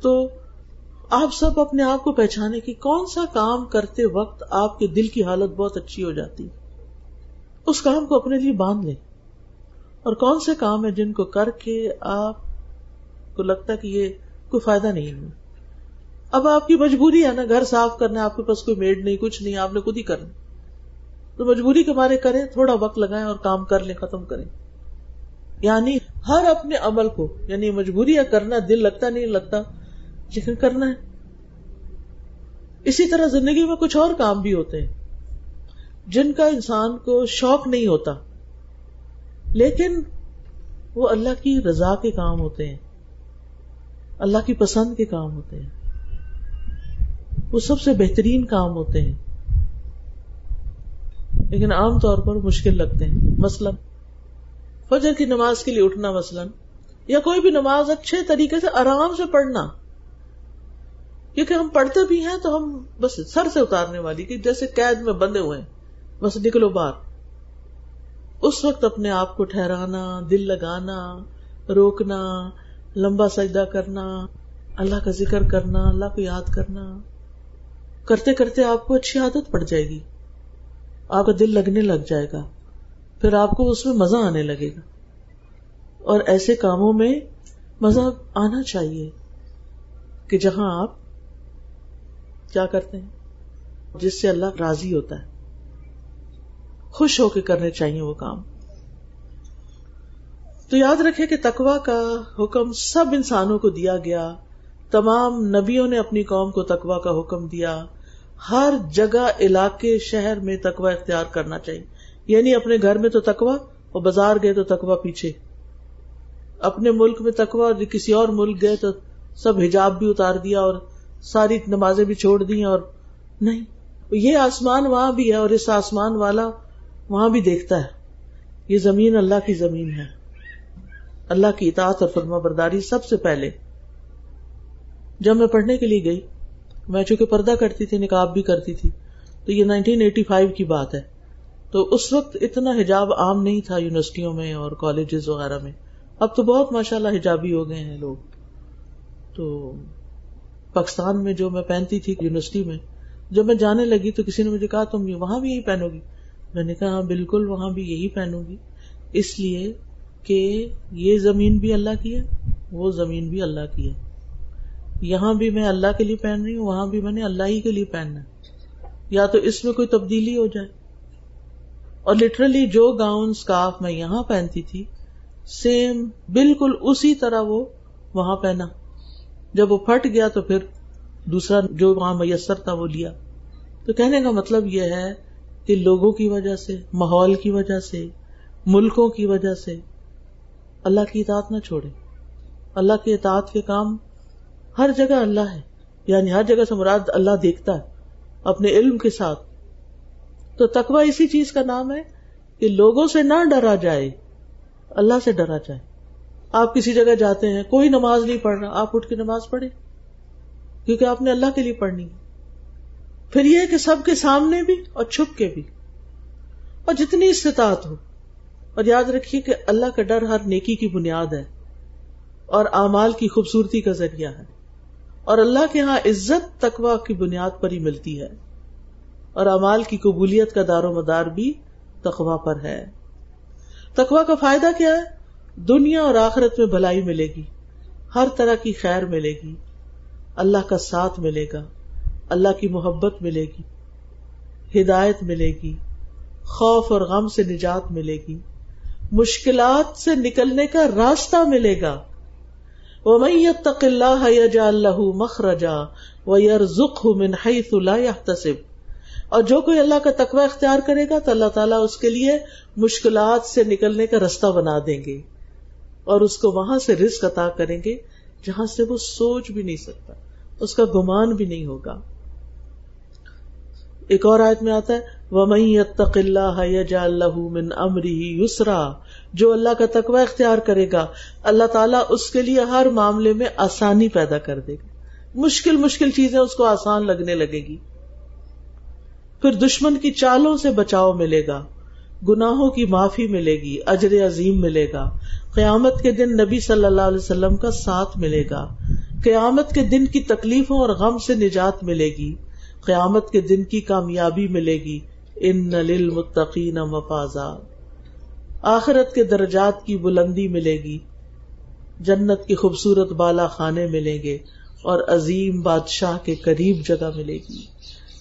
تو آپ سب اپنے آپ کو پہچانے کی کون سا کام کرتے وقت آپ کے دل کی حالت بہت اچھی ہو جاتی۔ ہے اس کام کو اپنے لیے باندھ لیں۔ اور کون سے کام ہے جن کو کر کے آپ کو لگتا کہ یہ کوئی فائدہ نہیں ہے؟ اب آپ کی مجبوری ہے نا، گھر صاف کرنا، آپ کے پاس کوئی میڈ نہیں، کچھ نہیں، آپ نے خود ہی کرنا تو مجبوری کے بارے کریں، تھوڑا وقت لگائیں اور کام کر لیں، ختم کریں۔ یعنی ہر اپنے عمل کو یعنی مجبوری ہے کرنا، دل لگتا، نہیں لگتا، لیکن کرنا ہے۔ اسی طرح زندگی میں کچھ اور کام بھی ہوتے ہیں۔ جن کا انسان کو شوق نہیں ہوتا، لیکن وہ اللہ کی رضا کے کام ہوتے ہیں، اللہ کی پسند کے کام ہوتے ہیں، وہ سب سے بہترین کام ہوتے ہیں۔ لیکن عام طور پر مشکل لگتے ہیں، مثلاً فجر کی نماز کے لیے اٹھنا مثلاً، یا کوئی بھی نماز اچھے طریقے سے آرام سے پڑھنا۔ کیونکہ ہم پڑھتے بھی ہیں تو ہم بس سر سے اتارنے والی، کہ جیسے قید میں بندے ہوئے ہیں۔ بس نکلو باہر اس وقت اپنے آپ کو ٹھہرانا، دل لگانا، روکنا، لمبا سجدہ کرنا، اللہ کا ذکر کرنا، اللہ کو یاد کرنا، کرتے کرتے آپ کو اچھی عادت پڑ جائے گی۔ آپ کا دل لگنے لگ جائے گا، پھر آپ کو اس میں مزہ آنے لگے گا۔ اور ایسے کاموں میں مزہ آنا چاہیے کہ جہاں آپ کیا کرتے ہیں، جس سے اللہ راضی ہوتا ہے۔ خوش ہو کے کرنے چاہیے وہ کام۔ تو یاد رکھے کہ تکوا کا حکم سب انسانوں کو دیا گیا۔ تمام نبیوں نے اپنی قوم کو تقوا کا حکم دیا۔ ہر جگہ، علاقے، شہر میں تقوا اختیار کرنا چاہیے۔ یعنی اپنے گھر میں تو تقوا اور بازار گئے تو تقوا پیچھے۔ اپنے ملک میں تقوا اور کسی اور ملک گئے تو سب حجاب بھی اتار دیا اور ساری نمازیں بھی چھوڑ دی اور نہیں۔ یہ آسمان وہاں بھی ہے اور اس آسمان والا وہاں بھی دیکھتا ہے۔ یہ زمین اللہ کی زمین ہے۔ اللہ کی اطاعت اور فرما برداری سب سے پہلے۔ جب میں پڑھنے کے لیے گئی، میں چونکہ پردہ کرتی تھی نکاب بھی کرتی تھی، تو یہ نائنٹین ایٹی فائیو کی بات ہے۔ تو اس وقت اتنا حجاب عام نہیں تھا یونیورسٹیوں میں اور کالجز وغیرہ میں۔ اب تو بہت ماشاء اللہ حجابی ہو گئے ہیں لوگ۔ تو پاکستان میں جو میں پہنتی تھی یونیورسٹی میں، جب میں جانے لگی تو کسی نے مجھے کہا، تم وہاں بھی یہی پہنو گی؟ میں نے کہا ہاں بالکل، وہاں بھی یہی پہنوں گی اس لیے کہ یہ زمین بھی اللہ کی ہے، وہ زمین بھی اللہ کی ہے۔ یہاں بھی میں اللہ کے لیے پہن رہی ہوں، وہاں بھی میں نے اللہ ہی کے لیے پہننا یا تو اس میں کوئی تبدیلی ہو جائے۔ اور لٹرلی جو گاؤن اسکارف میں یہاں پہنتی تھی سیم بالکل اسی طرح وہ وہاں پہنا۔ جب وہ پھٹ گیا تو پھر دوسرا جو وہاں میسر تھا وہ لیا۔ تو کہنے کا مطلب یہ ہے کہ لوگوں کی وجہ سے، ماحول کی وجہ سے، ملکوں کی وجہ سے اللہ کی اطاعت نہ چھوڑے اللہ کی اطاعت کے کام ہر جگہ اللہ ہے۔ یعنی ہر جگہ سے مراد اللہ دیکھتا ہے، اپنے علم کے ساتھ۔ تو تقوی اسی چیز کا نام ہے کہ لوگوں سے نہ ڈرا جائے، اللہ سے ڈرا جائے۔ آپ کسی جگہ جاتے ہیں، کوئی نماز نہیں پڑھ رہا، آپ اٹھ کے نماز پڑھے کیونکہ آپ نے اللہ کے لیے پڑھنی ہے۔ پھر یہ کہ سب کے سامنے بھی اور چھپ کے بھی اور جتنی استطاعت ہو اور یاد رکھیے کہ اللہ کا ڈر ہر نیکی کی بنیاد ہے اور اعمال کی خوبصورتی کا ذریعہ ہے اور اللہ کے ہاں عزت تقوا کی بنیاد پر ہی ملتی ہے اور امال کی قبولیت کا دار و مدار بھی تقوا پر ہے تقوا کا فائدہ کیا ہے؟ دنیا اور آخرت میں بھلائی ملے گی، ہر طرح کی خیر ملے گی، اللہ کا ساتھ ملے گا۔ اللہ کی محبت ملے گی، ہدایت ملے گی، خوف اور غم سے نجات ملے گی، مشکلات سے نکلنے کا راستہ ملے گا۔ يَتَّقِ اللَّهَ يَجْعَلْ لَهُ مَخْرَجًا وَيَرْزُقْهُ مِنْ حَيْثُ لَا يَحْتَسِبُ۔ اور جو کوئی اللہ کا تقوی اختیار کرے گا تو اللہ تعالیٰ اس کے لیے مشکلات سے نکلنے کا رستہ بنا دیں گے۔ اور اس کو وہاں سے رزق عطا کریں گے جہاں سے وہ سوچ بھی نہیں سکتا، اس کا گمان بھی نہیں ہوگا۔ ایک اور آیت میں آتا ہے، وَمَن اللَّهَ يَجْعَلْ لَهُ مِنْ أَمْرِهِ يُسْرًا۔ جو اللہ کا تقوی اختیار کرے گا، اللہ تعالیٰ اس کے لیے ہر معاملے میں آسانی پیدا کر دے گا۔ مشکل مشکل چیزیں اس کو آسان لگنے لگے گی۔ پھر دشمن کی چالوں سے بچاؤ ملے گا، گناہوں کی معافی ملے گی، اجر عظیم ملے گا۔ قیامت کے دن نبی صلی اللہ علیہ وسلم کا ساتھ ملے گا۔ قیامت کے دن کی تکلیفوں اور غم سے نجات ملے گی۔ قیامت کے دن کی کامیابی ملے گی۔ ان للمتقین مفازا۔ آخرت کے درجات کی بلندی ملے گی۔ جنت کی خوبصورت بالا خانے ملیں گے اور عظیم بادشاہ کے قریب جگہ ملے گی۔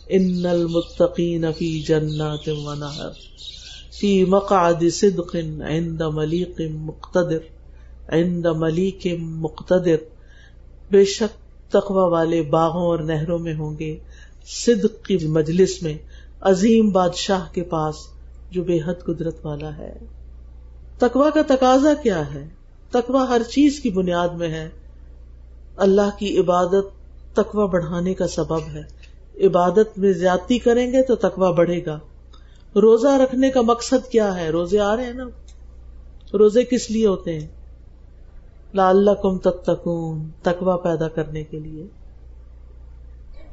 ان المتقین فی جنات و نہر۔ فی مقعد صدق عند ملیق مقتدر۔ عند ملیک مقتدر۔ بے شک تقوی والے باغوں اور نہروں میں ہوں گے۔ صدق کی مجلس میں عظیم بادشاہ کے پاس جو بے حد قدرت والا ہے۔ تقوا کا تقاضا کیا ہے؟ تقوا ہر چیز کی بنیاد میں ہے۔ اللہ کی عبادت تقوا بڑھانے کا سبب ہے۔ عبادت میں زیادتی کریں گے تو تقوا بڑھے گا۔ روزہ رکھنے کا مقصد کیا ہے؟ روزے آ رہے ہیں نا۔ روزے کس لیے ہوتے ہیں؟ لال کم تک تکون تقوا پیدا کرنے کے لیے۔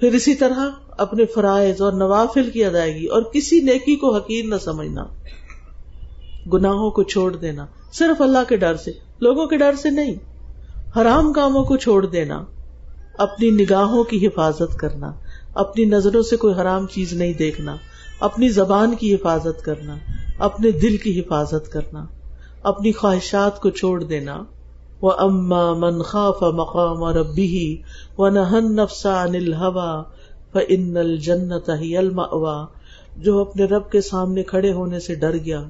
پھر اسی طرح اپنے فرائض اور نوافل کی ادائیگی اور کسی نیکی کو حقیر نہ سمجھنا۔ گناہوں کو چھوڑ دینا، صرف اللہ کے ڈر سے، لوگوں کے ڈر سے نہیں۔ حرام کاموں کو چھوڑ دینا، اپنی نگاہوں کی حفاظت کرنا، اپنی نظروں سے کوئی حرام چیز نہیں دیکھنا، اپنی زبان کی حفاظت کرنا، اپنے دل کی حفاظت کرنا، اپنی خواہشات کو چھوڑ دینا۔ وہ اما من خاف مقام اور ابی و نہن نفسا انل ہوا ان الجنت ہی الما جو اپنے رب کے سامنے کھڑے ہونے سے ڈر گیا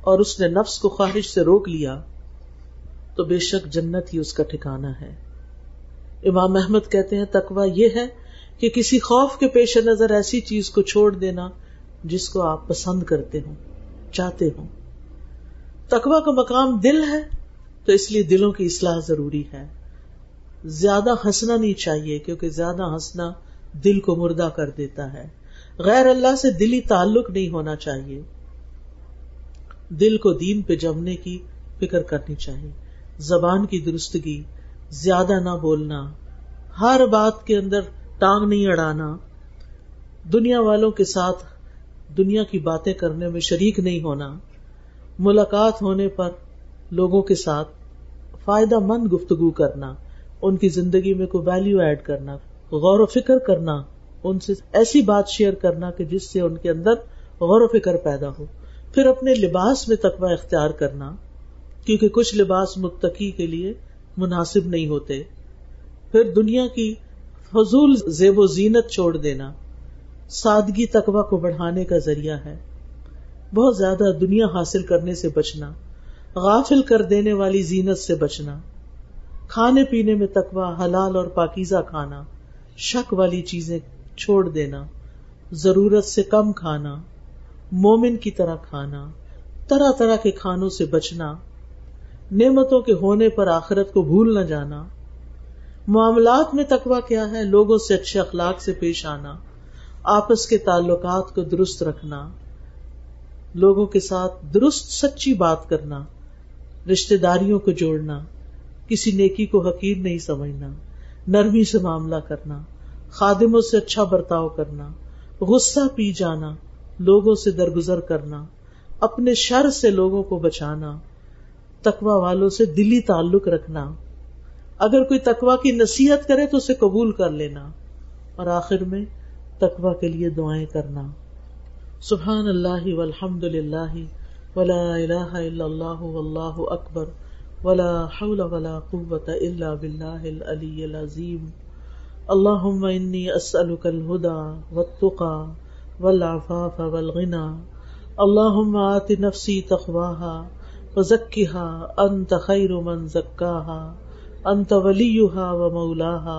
اور اس نے نفس کو خواہش سے روک لیا، تو بے شک جنت ہی اس کا ٹھکانا ہے۔ امام احمد کہتے ہیں تقوا یہ ہے کہ کسی خوف کے پیش نظر ایسی چیز کو چھوڑ دینا جس کو آپ پسند کرتے ہوں، چاہتے ہوں۔ تقوا کا مقام دل ہے تو اس لیے دلوں کی اصلاح ضروری ہے۔ زیادہ ہنسنا نہیں چاہیے کیونکہ زیادہ ہنسنا دل کو مردہ کر دیتا ہے۔ غیر اللہ سے دلی تعلق نہیں ہونا چاہیے۔ دل کو دین پہ جمنے کی فکر کرنی چاہیے۔ زبان کی درستگی، زیادہ نہ بولنا، ہر بات کے اندر ٹانگ نہیں اڑانا۔ دنیا والوں کے ساتھ دنیا کی باتیں کرنے میں شریک نہیں ہونا۔ ملاقات ہونے پر لوگوں کے ساتھ فائدہ مند گفتگو کرنا، ان کی زندگی میں کوئی ویلو ایڈ کرنا، غور و فکر کرنا، ان سے ایسی بات شیئر کرنا کہ جس سے ان کے اندر غور و فکر پیدا ہو۔ پھر اپنے لباس میں تقوی اختیار کرنا، کیونکہ کچھ لباس متقی کے لیے مناسب نہیں ہوتے۔ پھر دنیا کی فضول زیب و زینت چھوڑ دینا، سادگی تقوی کو بڑھانے کا ذریعہ ہے۔ بہت زیادہ دنیا حاصل کرنے سے بچنا۔ غافل کر دینے والی زینت سے بچنا، کھانے پینے میں تقوی، حلال اور پاکیزہ کھانا، شک والی چیزیں چھوڑ دینا، ضرورت سے کم کھانا، مومن کی طرح کھانا، طرح طرح کے کھانوں سے بچنا، نعمتوں کے ہونے پر آخرت کو بھول نہ جانا۔ معاملات میں تقوی کیا ہے؟ لوگوں سے اچھے اخلاق سے پیش آنا، آپس کے تعلقات کو درست رکھنا، لوگوں کے ساتھ درست سچی بات کرنا۔ رشتے داریوں کو جوڑنا، کسی نیکی کو حقیر نہیں سمجھنا، نرمی سے معاملہ کرنا، خادموں سے اچھا برتاؤ کرنا، غصہ پی جانا، لوگوں سے درگزر کرنا، اپنے شر سے لوگوں کو بچانا تکوا والوں سے دلی تعلق رکھنا۔ اگر کوئی تکوا کی نصیحت کرے تو اسے قبول کر لینا۔ اور آخر میں تکوا کے لیے دعائیں کرنا۔ سبحان اللہ والحمد للہ۔ ولا الہ الا اللہ واللہ اکبر ولا حول ولا قوة الا باللہ العلی العظیم اللہم انی اسألک الہدى والتقى والعفاف والغنى. اللہم آت نفسی تقواها وزکها انت خیر من زکاها انت ولیها ومولاها.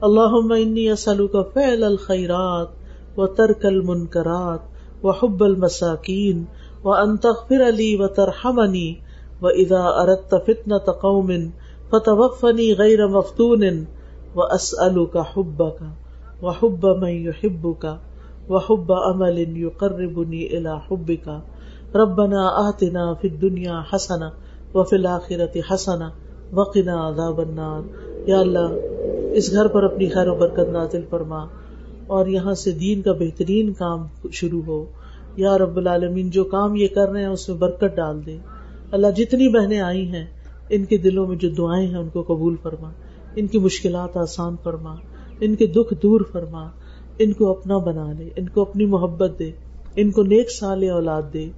اللہم انی اسألک فعل الخیرات وترک المنکرات وحب المساکین وان تغفر لی وترحمنی و ادا ارت فتنا تقوم فتوفنی غیر مفتون و اسأل کا حب کا و حب میں یحب کا و حب عمل یقربنی الى حب کا ربنا آتنا فی الدنیا حسنا و فی الاخرت حسنا وقنا عذاب النار یا اللہ، اس گھر پر اپنی خیر و برکت نازل فرما اور یہاں سے دین کا بہترین کام شروع ہو۔ یا رب العالمین جو کام یہ کر رہے ہیں اس میں برکت ڈال دے اللہ جتنی بہنیں آئی ہیں، ان کے دلوں میں جو دعائیں ہیں، ان کو قبول فرما۔ ان کی مشکلات آسان فرما۔ ان کے دکھ دور فرما۔ ان کو اپنا بنا لے، ان کو اپنی محبت دے۔ ان کو نیک سال اولاد دے۔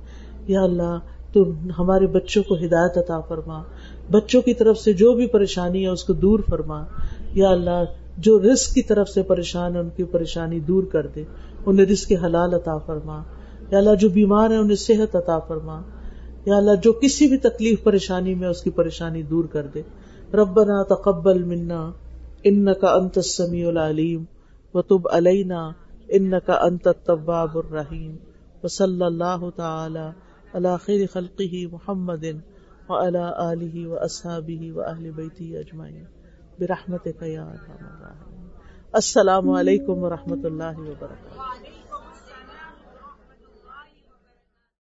یا اللہ، تو ہمارے بچوں کو ہدایت عطا فرما۔ بچوں کی طرف سے جو بھی پریشانی ہے، اس کو دور فرما۔ یا اللہ، جو رزق کی طرف سے پریشان ہے ان کی پریشانی دور کر دے۔ انہیں رزق حلال عطا فرما۔ یا اللہ جو بیمار ہیں انہیں صحت عطا فرما۔ یا اللہ جو کسی بھی تکلیف پریشانی میں اس کی پریشانی دور کر دے۔ ربنا تقبل منا ان کا انت السمیع العلیم۔ و تب علینا ان کا انت التواب الرحیم۔ و صلی اللہ تعالی علی خیر خلقه محمد وعلى آله وأصحابه وأهل بيته أجمعين برحمتك يا أرحم الراحمين السلام علیکم ورحمۃ اللہ وبرکاتہ۔